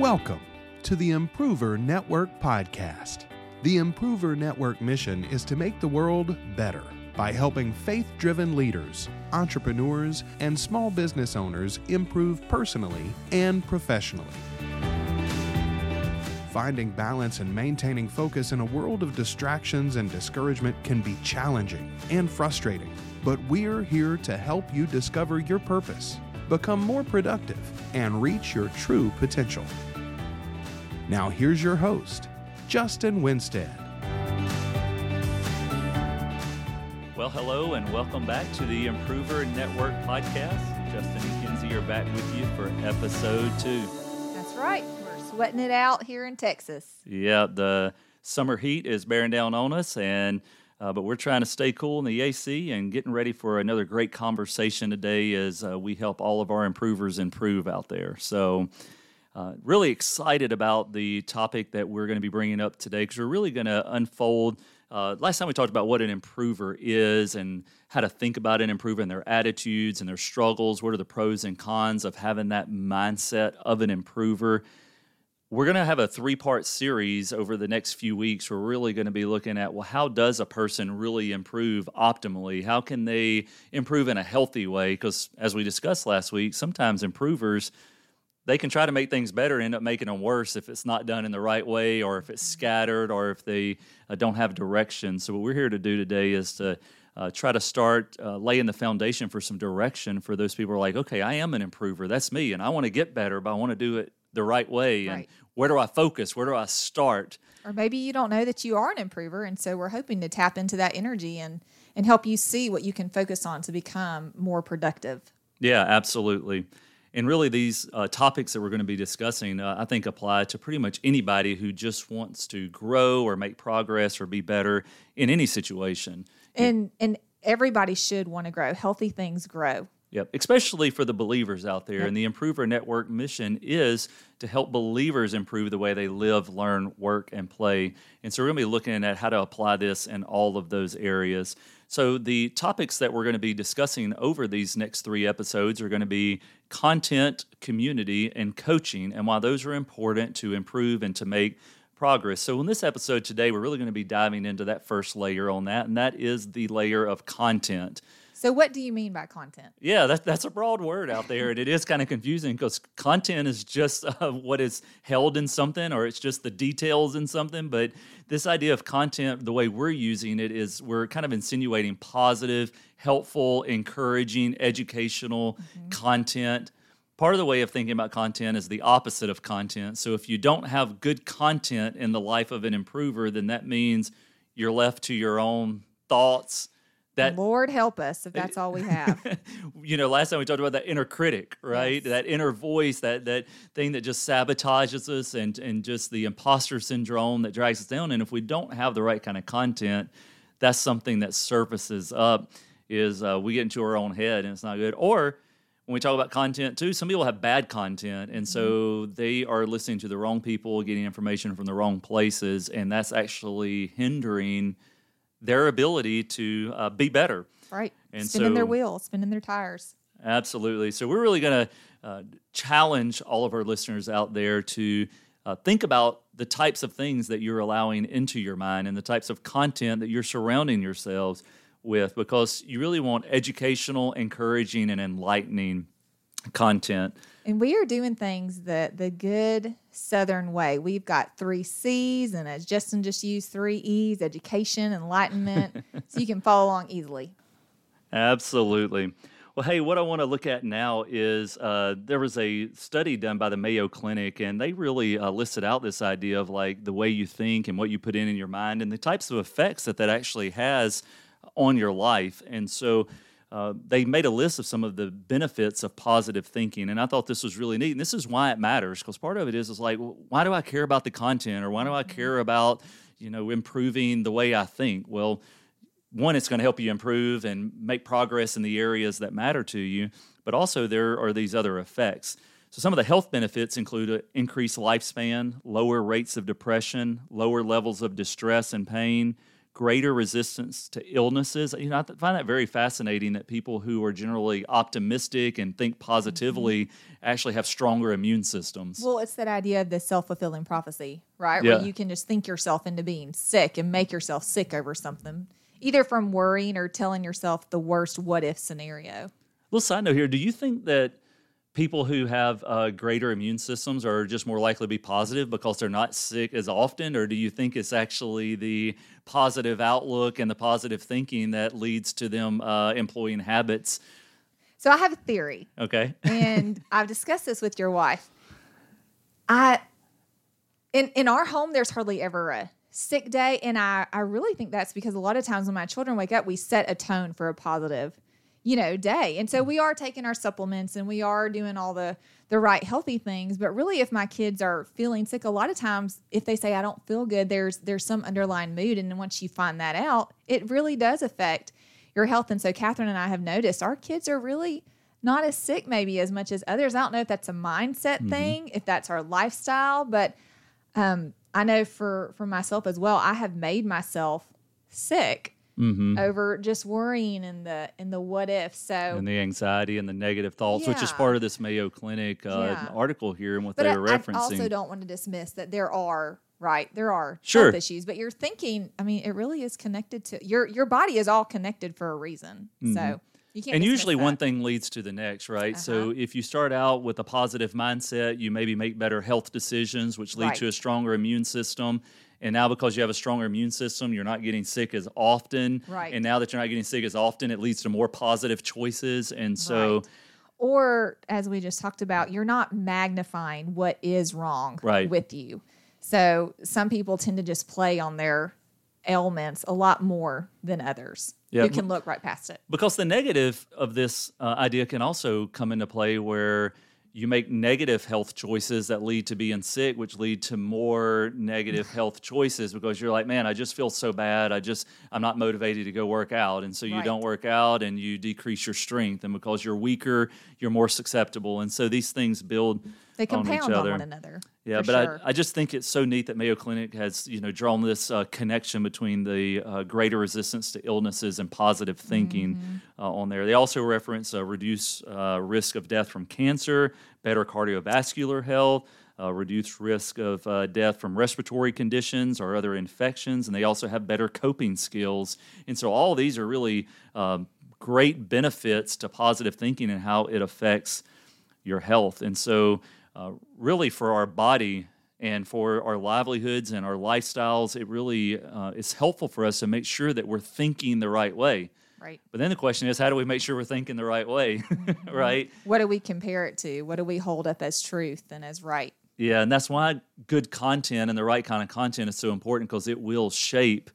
Welcome to the Improver Network podcast. The Improver Network mission is to make the world better by helping faith driven leaders, entrepreneurs, and small business owners improve personally and professionally. Finding balance and maintaining focus in a world of distractions and discouragement can be challenging and frustrating, but we're here to help you discover your purpose, become more productive, and reach your true potential. Now, here's your host, Justin Winstead. Well, hello, and welcome back to the Improver Network podcast. Justin and Kenzie are back with you for episode two. That's right. We're sweating it out here in Texas. Yeah, the summer heat is bearing down on us, and uh, but we're trying to stay cool in the AC and getting ready for another great conversation today as uh, we help all of our improvers improve out there. So. Uh, really excited about the topic that we're going to be bringing up today because we're really going to unfold. Uh, last time we talked about what an improver is and how to think about an improver and their attitudes and their struggles. What are the pros and cons of having that mindset of an improver? We're going to have a three part series over the next few weeks. We're really going to be looking at well, how does a person really improve optimally? How can they improve in a healthy way? Because as we discussed last week, sometimes improvers they can try to make things better and end up making them worse if it's not done in the right way or if it's scattered or if they uh, don't have direction. So, what we're here to do today is to uh, try to start uh, laying the foundation for some direction for those people who are like, okay, I am an improver. That's me. And I want to get better, but I want to do it the right way. Right. And where do I focus? Where do I start? Or maybe you don't know that you are an improver, and so we're hoping to tap into that energy and and help you see what you can focus on to become more productive. Yeah, absolutely. And really, these uh, topics that we're going to be discussing, uh, I think, apply to pretty much anybody who just wants to grow or make progress or be better in any situation. And and everybody should want to grow. Healthy things grow. Yep, especially for the believers out there. Yep. And the Improver Network mission is to help believers improve the way they live, learn, work, and play. And so we're going to be looking at how to apply this in all of those areas. So the topics that we're going to be discussing over these next three episodes are going to be content, community, and coaching, and why those are important to improve and to make progress. So, in this episode today, we're really going to be diving into that first layer on that, and that is the layer of content. So, what do you mean by content? Yeah, that, that's a broad word out there, and it is kind of confusing because content is just uh, what is held in something, or it's just the details in something. But this idea of content, the way we're using it, is we're kind of insinuating positive, helpful, encouraging, educational mm-hmm. content. Part of the way of thinking about content is the opposite of content. So, if you don't have good content in the life of an improver, then that means you're left to your own thoughts that Lord help us if that's all we have. you know, last time we talked about that inner critic, right? Yes. That inner voice, that that thing that just sabotages us and and just the imposter syndrome that drags us down. And if we don't have the right kind of content, that's something that surfaces up. Is uh, we get into our own head and it's not good. Or when we talk about content too, some people have bad content, and so mm-hmm. they are listening to the wrong people, getting information from the wrong places, and that's actually hindering their ability to uh, be better. Right. And spinning so, their wheels, spinning their tires. Absolutely. So we're really going to uh, challenge all of our listeners out there to uh, think about the types of things that you're allowing into your mind and the types of content that you're surrounding yourselves with because you really want educational, encouraging, and enlightening content. And we are doing things the the good Southern way. We've got three C's, and as Justin just used, three E's: education, enlightenment, so you can follow along easily. Absolutely. Well, hey, what I want to look at now is uh, there was a study done by the Mayo Clinic, and they really uh, listed out this idea of like the way you think and what you put in in your mind, and the types of effects that that actually has on your life. And so uh, they made a list of some of the benefits of positive thinking, and I thought this was really neat. And this is why it matters, because part of it is is like, well, why do I care about the content, or why do I care mm-hmm. about you know improving the way I think? Well, one, it's going to help you improve and make progress in the areas that matter to you, but also there are these other effects. So, some of the health benefits include increased lifespan, lower rates of depression, lower levels of distress and pain, greater resistance to illnesses. You know, I th- find that very fascinating that people who are generally optimistic and think mm-hmm. positively actually have stronger immune systems. Well, it's that idea of the self fulfilling prophecy, right? Yeah. Where you can just think yourself into being sick and make yourself sick over something, either from worrying or telling yourself the worst what if scenario. little side note here: Do you think that people who have uh, greater immune systems are just more likely to be positive because they're not sick as often, or do you think it's actually the positive outlook and the positive thinking that leads to them uh, employing habits? So I have a theory, Okay. and I've discussed this with your wife. I in in our home, there's hardly ever a sick day, and I I really think that's because a lot of times when my children wake up, we set a tone for a positive, you know, day, and so we are taking our supplements and we are doing all the the right healthy things. But really, if my kids are feeling sick, a lot of times if they say I don't feel good, there's there's some underlying mood, and then once you find that out, it really does affect your health. And so Catherine and I have noticed our kids are really not as sick maybe as much as others. I don't know if that's a mindset thing, if that's our lifestyle, but um, I know for for myself as well, I have made myself sick Mm-hmm. over just worrying and the and the what if. So, And the anxiety and the negative thoughts, which is part of this Mayo Clinic uh, Yeah. article here and what but they I, were I also don't want to dismiss that there are right there are Sure. health issues, but you're thinking. I mean, it really is connected to your your body is all connected for a reason. So you can't. Mm-hmm. and dismiss usually one thing leads to the next, right? So Uh-huh. if you start out with a positive mindset, you maybe make better health decisions, which lead Right. to a stronger immune system. And now because you have a stronger immune system, you're not getting sick as often. Right. And now that you're not getting sick as often, it leads to more positive choices. And so, Right. or as we just talked about, you're not magnifying what is wrong Right. with you. So some people tend to just play on their ailments a lot more than others. Yeah. You can look right past it. because the negative of this uh, idea can also come into play where you make negative health choices that lead to being sick, which lead to more negative health choices because you're like, man, I just feel so bad. I just, I'm not motivated to go work out. And so you Right. don't work out and you decrease your strength. And because you're weaker, you're more susceptible. And so these things build They on each compound on one another. Yeah, but sure. I, I just think it's so neat that Mayo Clinic has you know drawn this uh, connection between the uh, greater resistance to illnesses and positive thinking Mm-hmm. uh, on there. They also reference a reduced uh, risk of death from cancer, better cardiovascular health. Uh, reduced risk of uh, death from respiratory conditions or other infections, and they also have better coping skills. And so, all these are really um, great benefits to positive thinking and how it affects your health. And so, uh, really, for our body and for our livelihoods and our lifestyles, it really uh, is helpful for us to make sure that we're thinking the right way. right. But then the question is, how do we make sure we're thinking the right way, right? What do we compare it to? What do we hold up as truth and as right? Yeah, and that's why good content and the right kind of content is so important because it will shape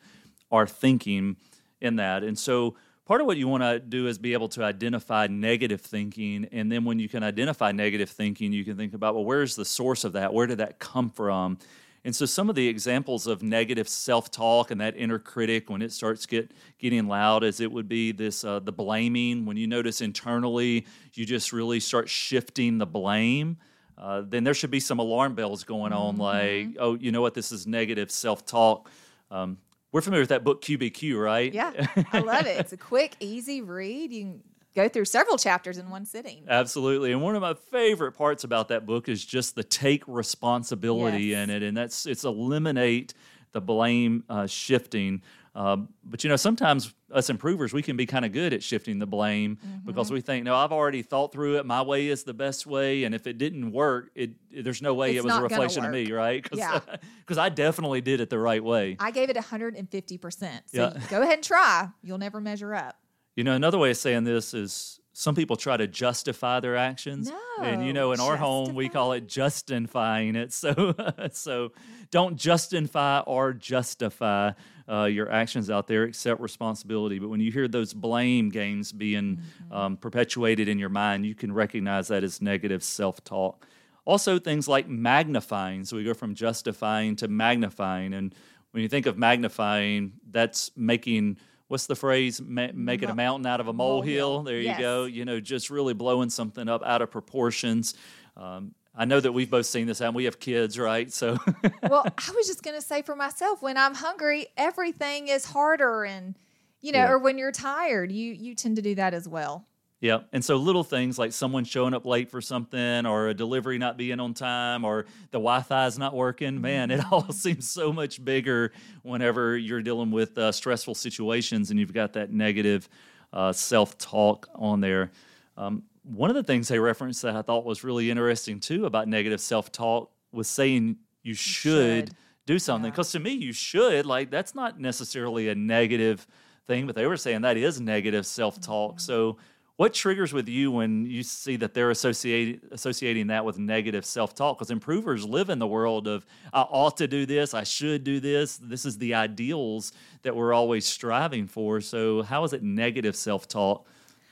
our thinking in that. And so, part of what you want to do is be able to identify negative thinking. And then, when you can identify negative thinking, you can think about, well, where's the source of that? Where did that come from? And so, some of the examples of negative self-talk and that inner critic when it starts get getting loud, is it would be this uh, the blaming. When you notice internally, you just really start shifting the blame uh, then there should be some alarm bells going on like oh you know what this is negative self-talk um, we're familiar with that book QBQ right Yeah, I love it. It's a quick, easy read. You can go through several chapters in one sitting. absolutely and one of my favorite parts about that book is just the take responsibility Yes. in it and that's it's eliminate the blame uh, shifting um, but you know sometimes us improvers we can be kind of good at shifting the blame Mm-hmm. because we think no i've already thought through it my way is the best way and if it didn't work it there's no way It's it was a reflection of me right because Yeah. i definitely did it the right way I gave it 150%. So Yeah. go ahead and try. You'll never measure up. You know, another way of saying this is some people try to justify their actions. and you know, in our home we call it justifying it. So so don't justify or justify uh, your actions out there, accept responsibility. But when you hear those blame games being Mm-hmm. um, perpetuated in your mind, you can recognize that as negative self-talk. Also, things like magnifying. So we go from justifying to magnifying. And when you think of magnifying, that's making what's the phrase? Ma- making a mountain out of a molehill. Molehill, There you go. You know, just really blowing something up out of proportions. Um, I know that we've both seen this happen. We have kids, right? So, well, I was just going to say for myself, when I'm hungry, everything is harder, and you know, Yeah. or when you're tired, you you tend to do that as well. yeah. And so, little things like someone showing up late for something, or a delivery not being on time, or the Wi-Fi is not working. Man, it all seems so much bigger whenever you're dealing with uh, stressful situations and you've got that negative uh, self-talk on there. Um, one of the things they referenced that I thought was really interesting too about negative self-talk was saying you should, should. do something. Yeah. Because to me, you should like that's not necessarily a negative thing, but they were saying that is negative self-talk. Mm-hmm. So what triggers with you when you see that they're associating associating that with negative self-talk? Because improvers live in the world of I ought to do this, I should do this. This is the ideals that we're always striving for. So how is it negative self-talk to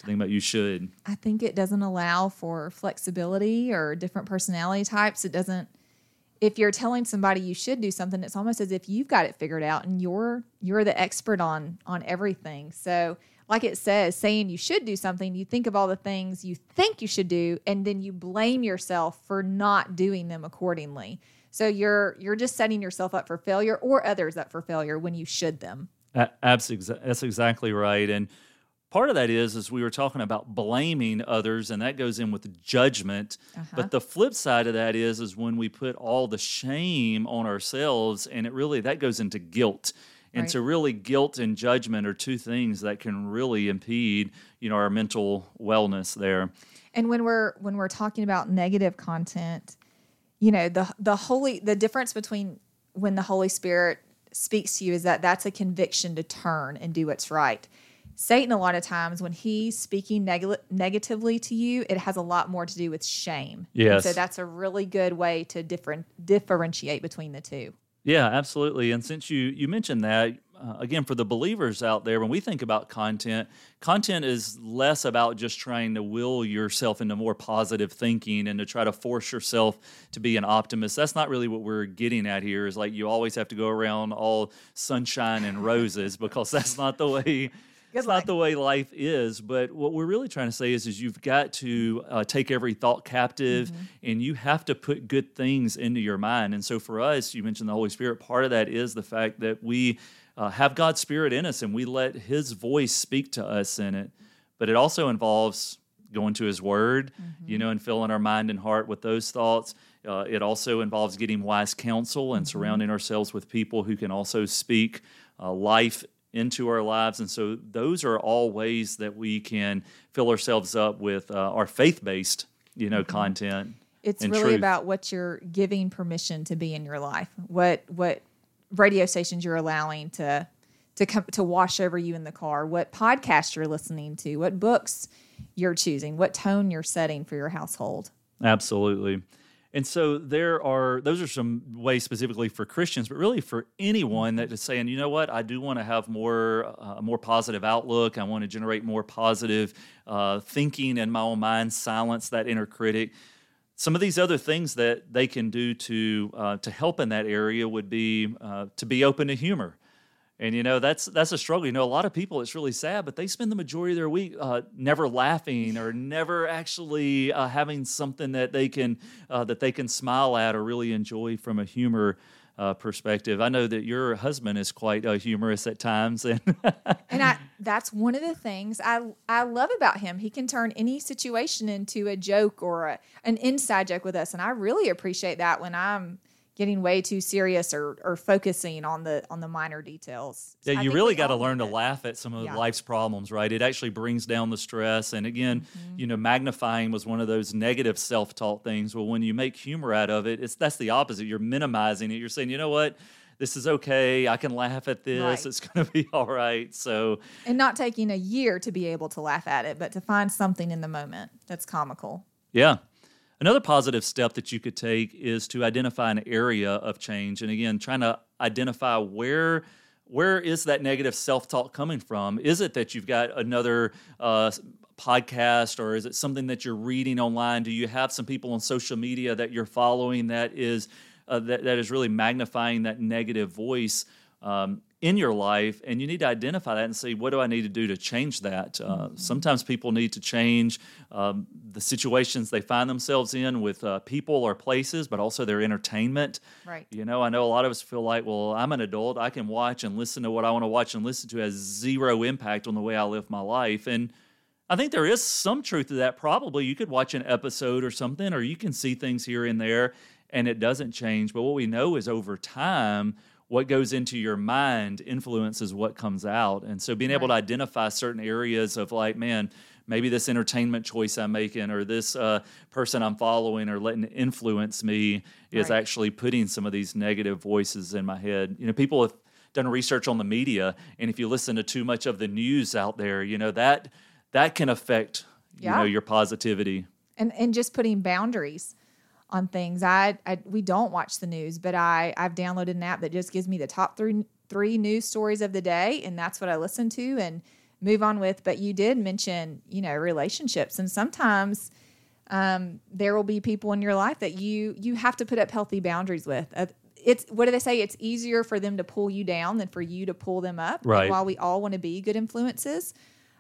think about you should? I think it doesn't allow for flexibility or different personality types. It doesn't if you're telling somebody you should do something, it's almost as if you've got it figured out and you're you're the expert on on everything. So like it says, saying you should do something, you think of all the things you think you should do, and then you blame yourself for not doing them accordingly. So you're you're just setting yourself up for failure or others up for failure when you should them. A- abs- exa- That's exactly right. And part of that is, is we were talking about blaming others, and that goes in with judgment. But uh-huh. the flip side of that is, is when we put all the shame on ourselves, and it really that goes into guilt. And Right. so, really, guilt and judgment are two things that can really impede, you know, our mental wellness there. and when we're when we're talking about negative content you know the the holy the difference between when the holy spirit speaks to you is that that's a conviction to turn and do what's right satan a lot of times when he's speaking neg- negatively to you it has a lot more to do with shame And Yes. so that's a really good way to different differentiate between the two Yeah, absolutely. And since you you mentioned that, uh, again, for the believers out there, when we think about content, content is less about just trying to will yourself into more positive thinking and to try to force yourself to be an optimist. That's not really what we're getting at here. Is like you always have to go around all sunshine and roses because that's not the way. It's luck. not the way life is, but what we're really trying to say is, is you've got to uh, take every thought captive, and you have to put good things into your mind. And so, for us, you mentioned the Holy Spirit. Part of that is the fact that we uh, have God's Spirit in us, and we let His voice speak to us in it. But it also involves going to His Word, you know, and filling our mind and heart with those thoughts. Uh, it also involves getting wise counsel and surrounding ourselves with people who can also speak uh, life into our lives. And so those are all ways that we can fill ourselves up with uh, our faith based, you know, content. it's really truth. about what you're giving permission to be in your life what what radio stations you're allowing to to come to wash over you in the car what podcast you're listening to what books you're choosing what tone you're setting for your household Absolutely. And so there are those are some ways specifically for Christians, but really for anyone that is saying, you know what, I do want to have more uh, a more positive outlook. I want to generate more positive uh, thinking in my own mind, silence that inner critic. Some of these other things that they can do to uh, to help in that area would be uh, to be open to humor. And you know that's that's a struggle. You know, a lot of people it's really sad, but they spend the majority of their week uh, never laughing or never actually uh, having something that they can uh, that they can smile at or really enjoy from a humor uh, perspective. I know that your husband is quite uh, humorous at times, and and I that's one of the things I I love about him. He can turn any situation into a joke or a, an inside joke with us, and I really appreciate that when I'm getting way too serious or, or focusing on the on the minor details. I Yeah, you really got to learn to laugh at some of Yeah. life's problems, right? It actually brings down the stress. And again, Mm-hmm. you know, magnifying was one of those negative self-talk things. Well, when you make humor out of it, it's that's the opposite. You're minimizing it. You're saying, you know what, this is okay. I can laugh at this. Right. It's going to be all right. So and not taking a year to be able to laugh at it, but to find something in the moment that's comical. Yeah. Another positive step that you could take is to identify an area of change. And again, trying to identify where where is that negative self-talk coming from? Is it that you've got another uh, podcast or is it something that you're reading online? Do you have some people on social media that you're following that is uh, that, that is really magnifying that negative voice? Um, in your life and you need to identify that and say what do i need to do to change that uh, sometimes people need to change um, the situations they find themselves in with uh, people or places but also their entertainment Right. you know i know a lot of us feel like well i'm an adult i can watch and listen to what i want to watch and listen to has zero impact on the way i live my life and I think there is some truth to that. Probably you could watch an episode or something, or you can see things here and there, and it doesn't change. But what we know is over time, what goes into your mind influences what comes out. And so being able to identify certain areas of like, man, maybe this entertainment choice I'm making, or this uh, person I'm following, or letting influence me, is Right. actually putting some of these negative voices in my head. You know, people have done research on the media, and if you listen to too much of the news out there, you know that that can affect you know your positivity. and and just putting boundaries on things. I, I we don't watch the news, but I I've downloaded an app that just gives me the top three three news stories of the day, and that's what I listen to and move on with. But you did mention you know relationships, and sometimes um, there will be people in your life that you you have to put up healthy boundaries with. Uh, it's what do they say? It's easier for them to pull you down than for you to pull them up. And Right. while we all want to be good influences,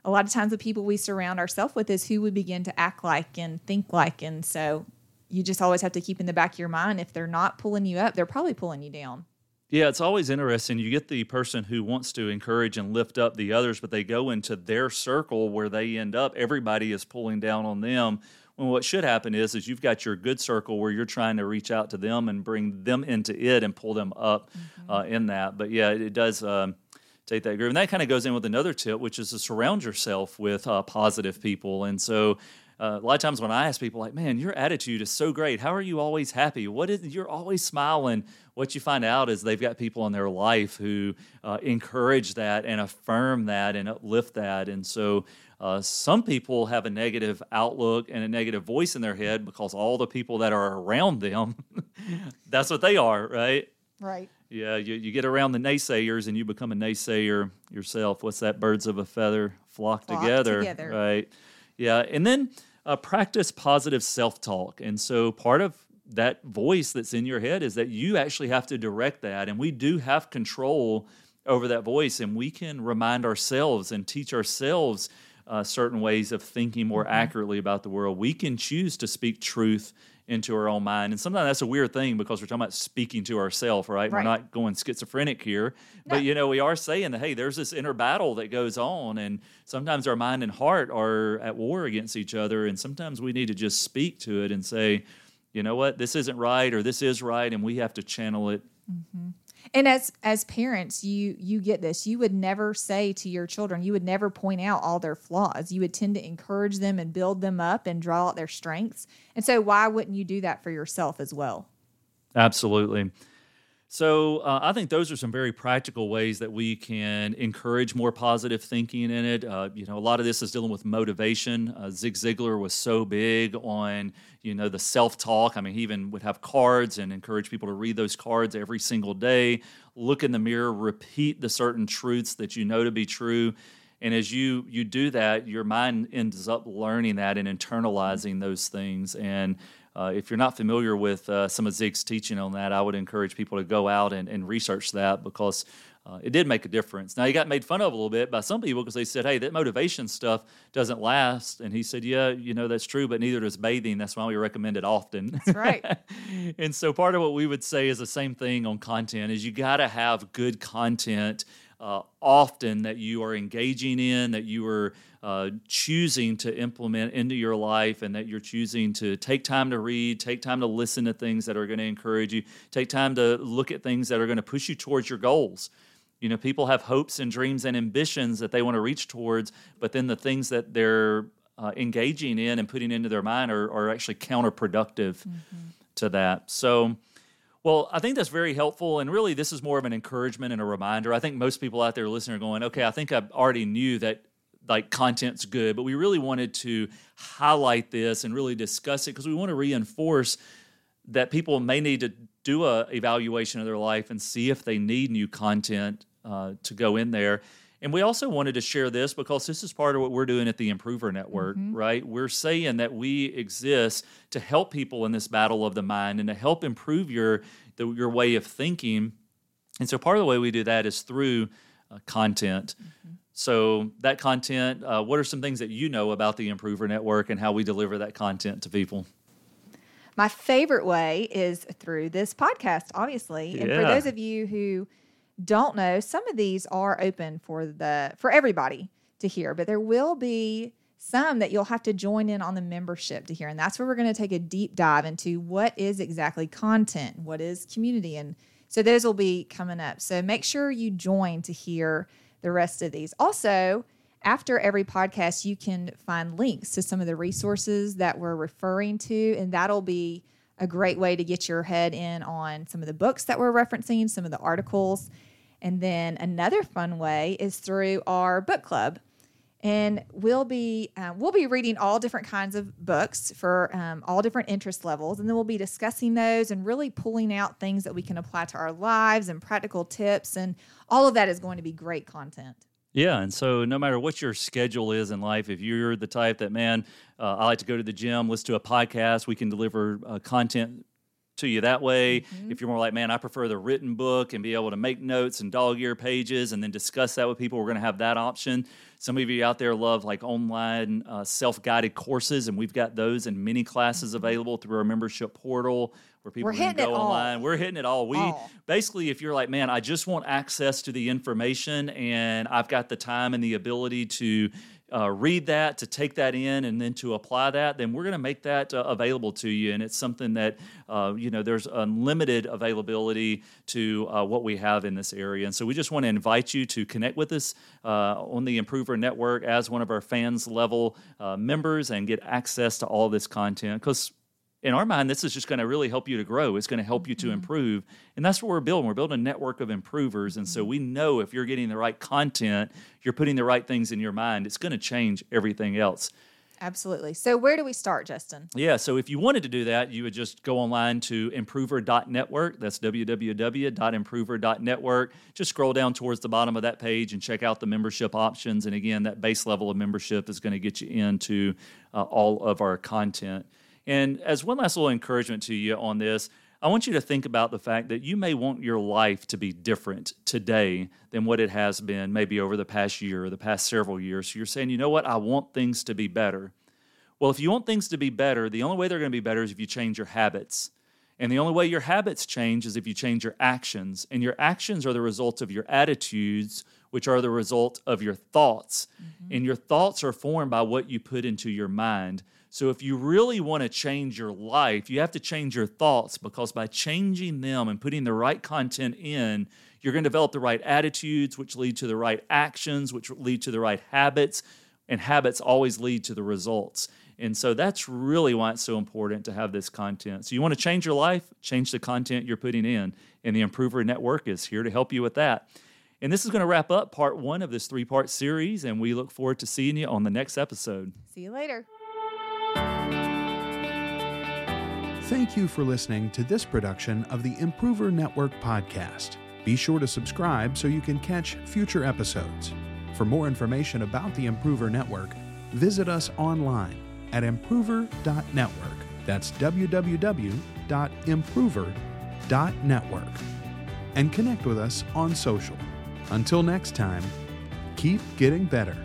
a lot of times the people we surround ourselves with is who we begin to act like and think like. And so you just always have to keep in the back of your mind if they're not pulling you up, they're probably pulling you down. Yeah, it's always interesting. You get the person who wants to encourage and lift up the others, but they go into their circle where they end up. Everybody is pulling down on them. When what should happen is, is you've got your good circle where you're trying to reach out to them and bring them into it and pull them up uh, in that. But yeah, it, it does. Um, take that group. And that kind of goes in with another tip, which is to surround yourself with uh, positive people. And so uh, a lot of times when I ask people, like, man, your attitude is so great. How are you always happy? What is you're always smiling? What you find out is they've got people in their life who uh, encourage that and affirm that and uplift that. And so uh, some people have a negative outlook and a negative voice in their head because all the people that are around them, that's what they are, right? Right. Yeah, you, you get around the naysayers and you become a naysayer yourself. What's that? Birds of a feather flock, Flock together, together. Right. Yeah. And then uh, practice positive self talk. And so part of that voice that's in your head is that you actually have to direct that. And we do have control over that voice. And we can remind ourselves and teach ourselves uh, certain ways of thinking more Mm-hmm. accurately about the world. We can choose to speak truth into our own mind. And sometimes that's a weird thing because we're talking about speaking to ourselves, right? We're not going schizophrenic here. But you know, we are saying that hey, there's this inner battle that goes on and sometimes our mind and heart are at war against each other and sometimes we need to just speak to it and say, you know what, this isn't right or this is right and we have to channel it. Mm-hmm. And as as parents, you you get this. You would never say to your children, you would never point out all their flaws. You would tend to encourage them and build them up and draw out their strengths. And so why wouldn't you do that for yourself as well? Absolutely. So uh, I think those are some very practical ways that we can encourage more positive thinking in it. Uh, you know, a lot of this is dealing with motivation. Uh, Zig Ziglar was so big on you know the self talk. I mean, he even would have cards and encourage people to read those cards every single day. Look in the mirror, repeat the certain truths that you know to be true. And as you you do that, your mind ends up learning that and internalizing those things. And uh, if you're not familiar with uh, some of Zig's teaching on that, I would encourage people to go out and, and research that because uh, it did make a difference. Now, he got made fun of a little bit by some people because they said, hey, that motivation stuff doesn't last. And he said, yeah, you know, that's true, but neither does bathing. That's why we recommend it often. That's right. and so part of what we would say is the same thing on content is you got to have good content uh, often that you are engaging in that you are uh, choosing to implement into your life and that you're choosing to take time to read take time to listen to things that are going to encourage you take time to look at things that are going to push you towards your goals you know people have hopes and dreams and ambitions that they want to reach towards but then the things that they're uh, engaging in and putting into their mind are, are actually counterproductive to that so well, I think that's very helpful. And really, this is more of an encouragement and a reminder. I think most people out there listening are going, okay, I think I already knew that like content's good, but we really wanted to highlight this and really discuss it because we want to reinforce that people may need to do a evaluation of their life and see if they need new content uh, to go in there. And we also wanted to share this because this is part of what we're doing at the Improver Network, right? We're saying that we exist to help people in this battle of the mind and to help improve your the, your way of thinking. And so part of the way we do that is through uh, content. Mm-hmm. So that content, uh, what are some things that you know about the Improver Network and how we deliver that content to people? My favorite way is through this podcast, obviously. Yeah. And for those of you who don't know, some of these are open for the for everybody to hear, but there will be some that you'll have to join in on the membership to hear. And that's where we're going to take a deep dive into what is exactly content, what is community. And so those will be coming up. So make sure you join to hear the rest of these. Also, after every podcast, you can find links to some of the resources that we're referring to, and that'll be a great way to get your head in on some of the books that we're referencing, some of the articles. And then another fun way is through our book club. And we'll be um, we'll be reading all different kinds of books for um, all different interest levels, and then we'll be discussing those and really pulling out things that we can apply to our lives and practical tips, and all of that is going to be great content. Yeah, and so no matter what your schedule is in life, if you're the type that man, uh, I like to go to the gym, listen to a podcast, we can deliver uh, content to you that way. Mm-hmm. If you're more like, man, I prefer the written book and be able to make notes and dog ear pages and then discuss that with people, we're going to have that option. Some of you out there love like online uh, self guided courses, and we've got those and many classes mm-hmm. available through our membership portal where people can go online. All. We're hitting it all. We all. basically, if you're like, man, I just want access to the information and I've got the time and the ability to uh, read that, to take that in, and then to apply that, then we're going to make that uh, available to you. And it's something that, uh, you know, there's unlimited availability to uh, what we have in this area. And so we just want to invite you to connect with us uh, on the Improver Network as one of our fans level uh, members and get access to all this content because in our mind, this is just going to really help you to grow. It's going to help you to mm-hmm. improve. And that's what we're building. We're building a network of improvers. And so mm-hmm. we know if you're getting the right content, you're putting the right things in your mind, it's going to change everything else. Absolutely. So, where do we start, Justin? Yeah. So, if you wanted to do that, you would just go online to improver.network. That's www.improver.network. Just scroll down towards the bottom of that page and check out the membership options. And again, that base level of membership is going to get you into uh, all of our content. And as one last little encouragement to you on this, I want you to think about the fact that you may want your life to be different today than what it has been maybe over the past year or the past several years. So you're saying, you know what, I want things to be better. Well, if you want things to be better, the only way they're going to be better is if you change your habits. And the only way your habits change is if you change your actions. And your actions are the result of your attitudes, which are the result of your thoughts. Mm-hmm. And your thoughts are formed by what you put into your mind. So, if you really want to change your life, you have to change your thoughts because by changing them and putting the right content in, you're going to develop the right attitudes, which lead to the right actions, which lead to the right habits. And habits always lead to the results. And so that's really why it's so important to have this content. So, you want to change your life, change the content you're putting in. And the Improver Network is here to help you with that. And this is going to wrap up part one of this three part series. And we look forward to seeing you on the next episode. See you later. Thank you for listening to this production of the Improver Network podcast. Be sure to subscribe so you can catch future episodes. For more information about the Improver Network, visit us online at improver.network. That's www.improver.network. And connect with us on social. Until next time, keep getting better.